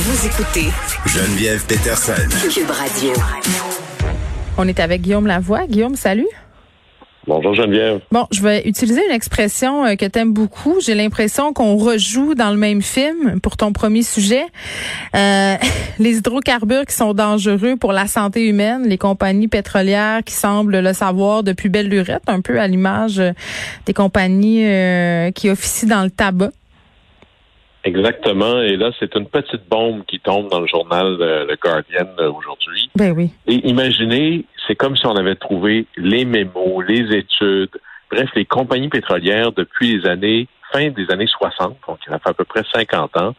Vous écoutez Geneviève Peterson. Cube Radio. On est avec Guillaume Lavoie. Guillaume, salut. Bonjour Geneviève. Bon, je vais utiliser une expression euh, que tu aimes beaucoup. J'ai l'impression qu'on rejoue dans le même film pour ton premier sujet. Euh, les hydrocarbures qui sont dangereux pour la santé humaine, les compagnies pétrolières qui semblent le savoir depuis belle lurette, un peu à l'image euh, des compagnies qui officient dans le tabac. Exactement. Et là, c'est une petite bombe qui tombe dans le journal Le Guardian aujourd'hui. Ben oui. Et imaginez, c'est comme si on avait trouvé les mémos, les études, bref, les compagnies pétrolières depuis les années, fin des années 60, donc il y a à peu près 50 ans,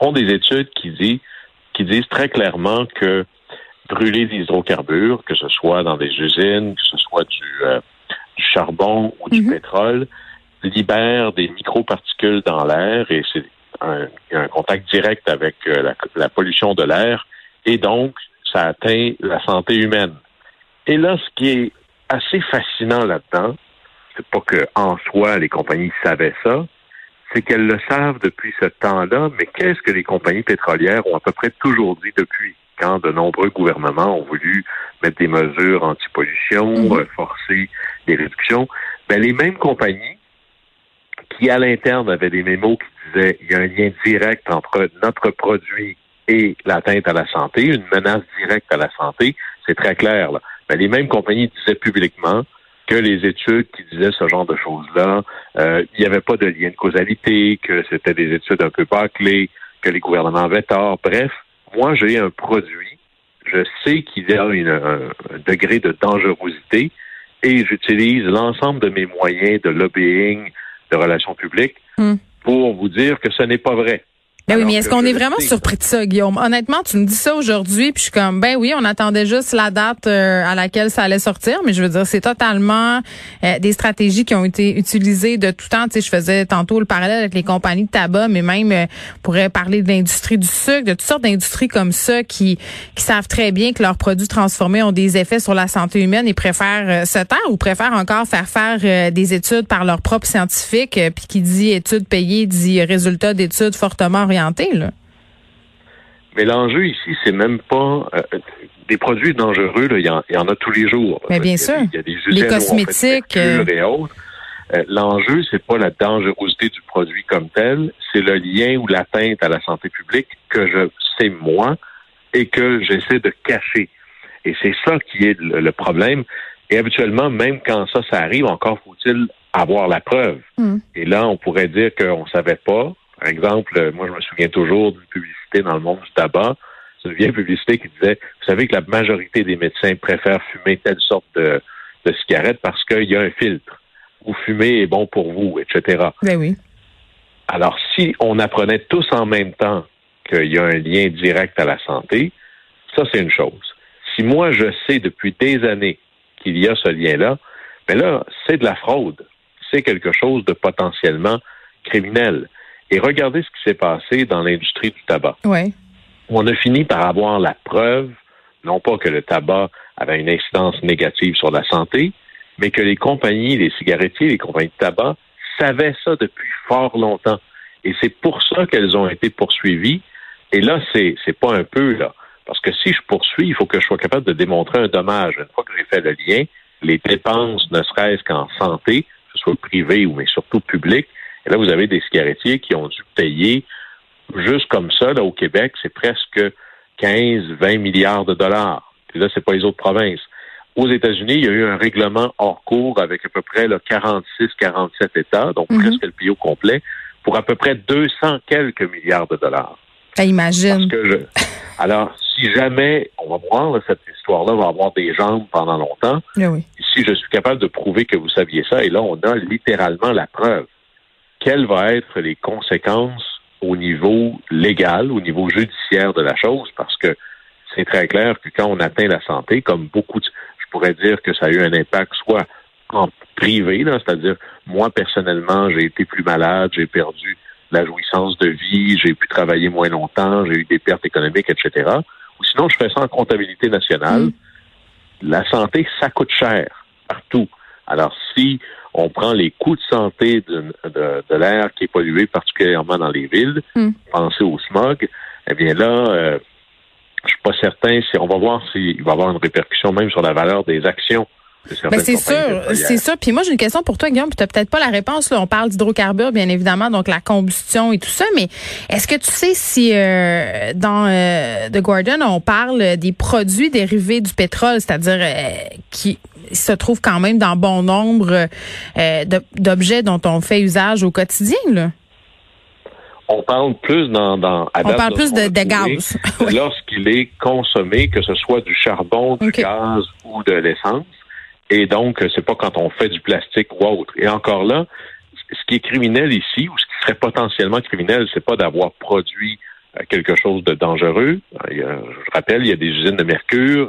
ont des études qui disent, qui disent très clairement que brûler des hydrocarbures, que ce soit dans des usines, que ce soit du, euh, charbon ou du mhm. pétrole, libère des microparticules dans l'air et c'est un, un, contact direct avec euh, la, pollution de l'air et donc ça atteint la santé humaine. Et là, ce qui est assez fascinant là-dedans, c'est pas que en soi les compagnies savaient ça, c'est qu'elles le savent depuis ce temps-là, mais qu'est-ce que les compagnies pétrolières ont à peu près toujours dit depuis quand de nombreux gouvernements ont voulu mettre des mesures anti-pollution, mhm. forcer des réductions, ben, les mêmes compagnies qui à l'interne avaient des mémos qui disaient il y a un lien direct entre notre produit et l'atteinte à la santé, une menace directe à la santé, c'est très clair. Là. Mais les mêmes compagnies disaient publiquement que les études qui disaient ce genre de choses-là, euh, il n'y avait pas de lien de causalité, que c'était des études un peu bâclées, que les gouvernements avaient tort. Bref, moi, j'ai un produit, je sais qu'il y a un degré de dangerosité et j'utilise l'ensemble de mes moyens de lobbying, de relations publiques hmm. pour vous dire que ce n'est pas vrai. Ben oui, mais est-ce qu'on est vraiment surpris de ça, Guillaume? Honnêtement, tu me dis ça aujourd'hui, puis je suis comme, ben oui, on attendait juste la date euh, à laquelle ça allait sortir, mais je veux dire, c'est totalement euh, des stratégies qui ont été utilisées de tout temps. Tu sais, je faisais tantôt le parallèle avec les compagnies de tabac, mais même euh, pourrait parler de l'industrie du sucre, de toutes sortes d'industries comme ça qui qui savent très bien que leurs produits transformés ont des effets sur la santé humaine et préfèrent euh, se taire ou préfèrent encore faire faire des études par leurs propres scientifiques, puis qui dit études payées dit résultats d'études fortement mais l'enjeu ici, c'est même pas euh, des produits dangereux. il, y en, a tous les jours. Mais bien sûr. Il y a des les cosmétiques euh, et autres. Euh, l'enjeu, c'est pas la dangerosité du produit comme tel, c'est le lien ou l'atteinte à la santé publique que je sais moi et que j'essaie de cacher. Et c'est ça qui est le, problème. Et habituellement, même quand ça, ça arrive, encore faut-il avoir la preuve. Hmm. Et là, on pourrait dire qu'on savait pas, par exemple, euh, moi, je me souviens toujours d'une publicité dans le monde du tabac. C'est une vieille publicité qui disait, vous savez que la majorité des médecins préfèrent fumer telle sorte de, de cigarette parce qu'il y a un filtre. Ou fumer est bon pour vous, etc. Ben oui. Alors, si on apprenait tous en même temps qu'il y a un lien direct à la santé, ça, c'est une chose. Si moi, je sais depuis des années qu'il y a ce lien-là, mais ben là, c'est de la fraude. C'est quelque chose de potentiellement criminel. Et regardez ce qui s'est passé dans l'industrie du tabac. On a fini par avoir la preuve, non pas que le tabac avait une incidence négative sur la santé, mais que les compagnies, les cigarettiers, les compagnies de tabac savaient ça depuis fort longtemps. Et c'est pour ça qu'elles ont été poursuivies. Et là, c'est, c'est pas un peu, là. Parce que si je poursuis, il faut que je sois capable de démontrer un dommage. Une fois que j'ai fait le lien, les dépenses, ne serait-ce qu'en santé, que ce soit privé ou mais surtout public, et là, vous avez des cigarettiers qui ont dû payer, juste comme ça, là, au Québec, c'est presque 15, 20 milliards de dollars. Puis là, c'est pas les autres provinces. Aux États-Unis, il y a eu un règlement hors cours avec à peu près 46, 47 États, donc mhm. presque le pays au complet, pour à peu près 200 quelques milliards de dollars. Ça imagine. alors, si jamais, on va voir, cette histoire-là va avoir des jambes pendant longtemps, ah si je suis capable de prouver que vous saviez ça, et là, on a littéralement la preuve quelles vont être les conséquences au niveau légal, au niveau judiciaire de la chose, parce que c'est très clair que quand on atteint la santé, comme beaucoup de, je pourrais dire que ça a eu un impact soit en privé, c'est-à-dire moi personnellement, j'ai été plus malade, j'ai perdu la jouissance de vie, j'ai pu travailler moins longtemps, j'ai eu des pertes économiques, etc. Ou sinon, je fais ça en comptabilité nationale. Mm. La santé, ça coûte cher partout. Alors, si on prend les coûts de santé de, de, l'air qui est pollué, particulièrement dans les villes, mm. pensez au smog, eh bien là, euh, je suis pas certain si on va voir s'il va y avoir une répercussion même sur la valeur des actions ben c'est sûr, c'est sûr. Puis moi, j'ai une question pour toi, Guillaume. Puis t'as peut-être pas la réponse. Là. On parle d'hydrocarbures, bien évidemment, donc la combustion et tout ça. Mais est-ce que tu sais si euh, dans euh, The Guardian, on parle des produits dérivés du pétrole, c'est-à-dire euh, qui se trouvent quand même dans bon nombre euh, d'objets dont on fait usage au quotidien, là? On parle plus dans, dans on parle plus de, de gaz lorsqu'il est consommé, que ce soit du charbon, du gaz ou de l'essence. Et donc, c'est pas quand on fait du plastique ou autre. Et encore là, ce qui est criminel ici, ou ce qui serait potentiellement criminel, c'est pas d'avoir produit euh, quelque chose de dangereux. Euh, je rappelle, il y a des usines de mercure.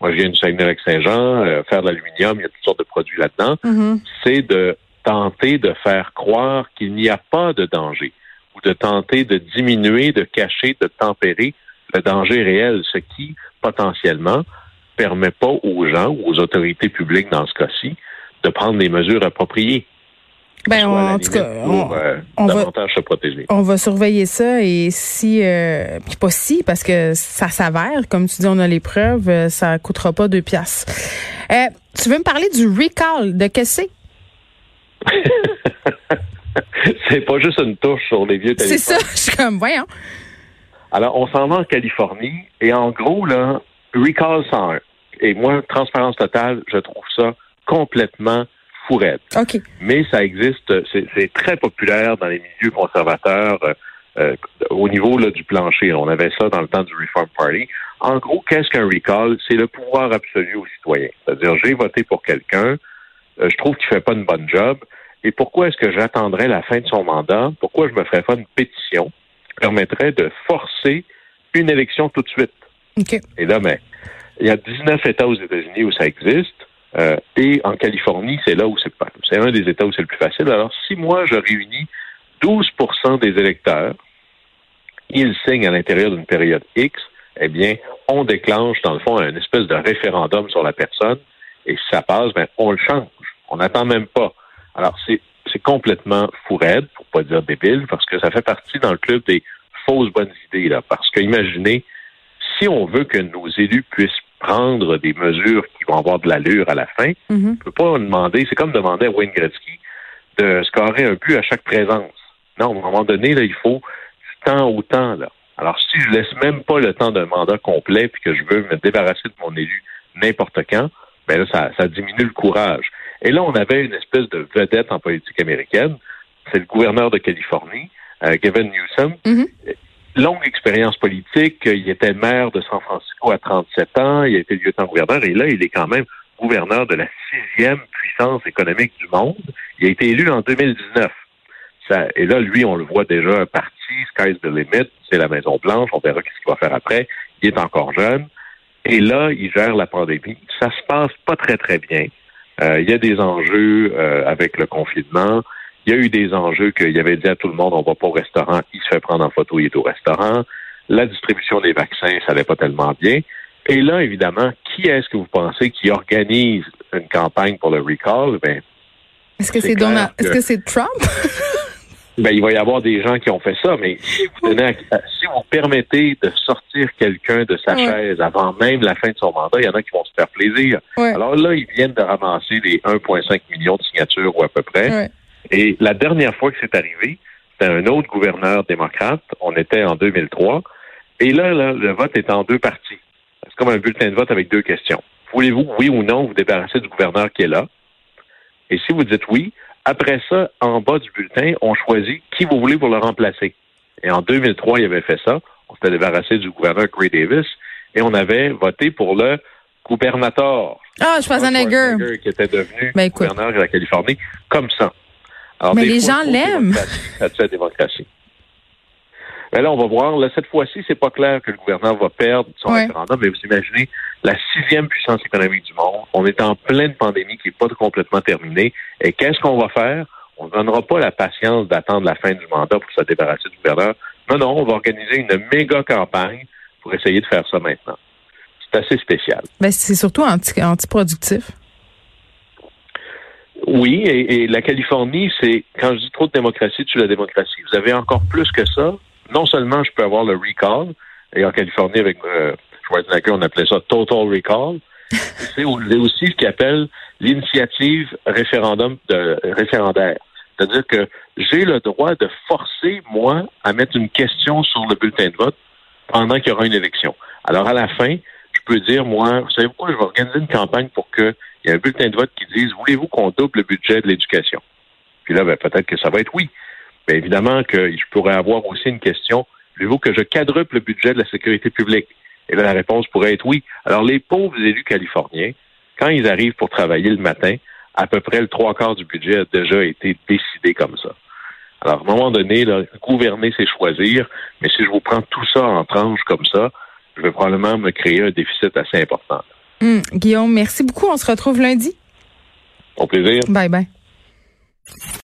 Euh, moi, je viens du Saguenay-Lac-Saint-Jean. faire de l'aluminium, il y a toutes sortes de produits là-dedans. Mm-hmm. C'est de tenter de faire croire qu'il n'y a pas de danger ou de tenter de diminuer, de cacher, de tempérer le danger réel, ce qui, potentiellement, permet pas aux gens ou aux autorités publiques dans ce cas-ci de prendre des mesures appropriées. Ben, en tout cas, on, euh, va, se protéger. On va surveiller ça et si, euh, puis pas si, parce que ça s'avère, comme tu dis, on a les preuves, euh, ça coûtera pas deux piastres. tu veux me parler du recall de qu'est-ce c'est pas juste une touche sur les vieux téléphones. C'est ça, je suis comme, voyons. Alors, on s'en va en Californie et en gros, là, Recall 101. Et moi, transparence totale, je trouve ça complètement fourette. OK. Mais ça existe, c'est très populaire dans les milieux conservateurs euh, euh, au niveau là, du plancher. On avait ça dans le temps du Reform Party. En gros, qu'est-ce qu'un recall? C'est le pouvoir absolu aux citoyens. C'est-à-dire, j'ai voté pour quelqu'un, euh, je trouve qu'il fait pas une bonne job, et pourquoi est-ce que j'attendrais la fin de son mandat? Pourquoi je me ferais pas une pétition qui permettrait de forcer une élection tout de suite? Et là, mais il y a 19 États aux États-Unis où ça existe. Euh, et en Californie, c'est là où c'est. C'est un des États où c'est le plus facile. Alors, si moi, je réunis 12% des électeurs, ils signent à l'intérieur d'une période X, eh bien, on déclenche, dans le fond, un espèce de référendum sur la personne. Et si ça passe, ben, on le change. On n'attend même pas. Alors, c'est, c'est complètement fourraide, pour pas dire débile, parce que ça fait partie dans le club des fausses bonnes idées, là. Parce que, imaginez, si on veut que nos élus puissent prendre des mesures qui vont avoir de l'allure à la fin. Mhm. On ne peut pas demander, c'est comme demander à Wayne Gretzky de scorer un but à chaque présence. Non, à un moment donné, là, il faut du temps au temps. Là. Alors, si je laisse même pas le temps d'un mandat complet puis que je veux me débarrasser de mon élu n'importe quand, ben là, ça, diminue le courage. Et là, on avait une espèce de vedette en politique américaine. C'est le gouverneur de Californie, euh, Gavin Newsom. Mhm longue expérience politique. Il était maire de San Francisco à 37 ans. Il a été lieutenant-gouverneur et là, il est quand même gouverneur de la sixième puissance économique du monde. Il a été élu en 2019. Ça, et là, lui, on le voit déjà parti, Sky's the Limit, c'est la Maison Blanche. On verra ce qu'il va faire après. Il est encore jeune. Et là, il gère la pandémie. Ça se passe pas très, très bien. Euh, il y a des enjeux euh, avec le confinement. Il y a eu des enjeux qu'il avait dit à tout le monde, on va pas au restaurant, il se fait prendre en photo, il est au restaurant. La distribution des vaccins, ça n'allait pas tellement bien. Et là, évidemment, qui est-ce que vous pensez qui organise une campagne pour le recall? Ben, est-ce que c'est Donald, est-ce que c'est Trump? ben, il va y avoir des gens qui ont fait ça, mais si vous donnez, si vous permettez de sortir quelqu'un de sa chaise avant même la fin de son mandat, il y en a qui vont se faire plaisir. Alors là, ils viennent de ramasser les 1,5 millions de signatures ou à peu près. Et la dernière fois que c'est arrivé, c'était un autre gouverneur démocrate. On était en 2003. Et là, le vote est en deux parties. C'est comme un bulletin de vote avec deux questions. Voulez-vous, oui ou non, vous débarrasser du gouverneur qui est là? Et si vous dites oui, après ça, en bas du bulletin, on choisit qui vous voulez pour le remplacer. Et en 2003, il avait fait ça. On s'était débarrassé du gouverneur Gray Davis et on avait voté pour le gouvernateur. Ah, Schwarzenegger. Qui était devenu ben, gouverneur de la Californie, comme ça. Mais les gens l'aiment. Ça la démocratie. Mais là, on va voir. Là, cette fois-ci, c'est pas clair que le gouvernement va perdre son Ouais. référendum. Mais vous imaginez, la sixième puissance économique du monde, on est en pleine pandémie qui n'est pas complètement terminée. Et qu'est-ce qu'on va faire? On ne donnera pas la patience d'attendre la fin du mandat pour se débarrasser du gouverneur. Non, non, on va organiser une méga campagne pour essayer de faire ça maintenant. C'est assez spécial. Ben, c'est surtout anti, antiproductif. Oui, et, et la Californie, c'est quand je dis trop de démocratie, tu la démocratie. Vous avez encore plus que ça. Non seulement je peux avoir le recall, et en Californie avec euh, Schwarzenegger, on appelait ça total recall. c'est au- c'est aussi ce qu'ils appellent l'initiative référendum de référendaire. C'est-à-dire que j'ai le droit de forcer, moi, à mettre une question sur le bulletin de vote pendant qu'il y aura une élection. Alors, à la fin, je peux dire, moi, vous savez pourquoi je vais organiser une campagne pour qu'il y ait un bulletin de vote qui dise, voulez-vous qu'on double le budget de l'éducation? Puis là, ben, peut-être que ça va être oui. Mais évidemment que je pourrais avoir aussi une question, voulez-vous que je quadruple le budget de la sécurité publique? Et là, la réponse pourrait être oui. Alors, les pauvres élus californiens, quand ils arrivent pour travailler le matin, à peu près le trois quarts du budget a déjà été décidé comme ça. Alors, à un moment donné, là, gouverner, c'est choisir, mais si je vous prends tout ça en tranches comme ça, je vais probablement me créer un déficit assez important. Hum, Guillaume, merci beaucoup. On se retrouve lundi. Au plaisir. Bye bye.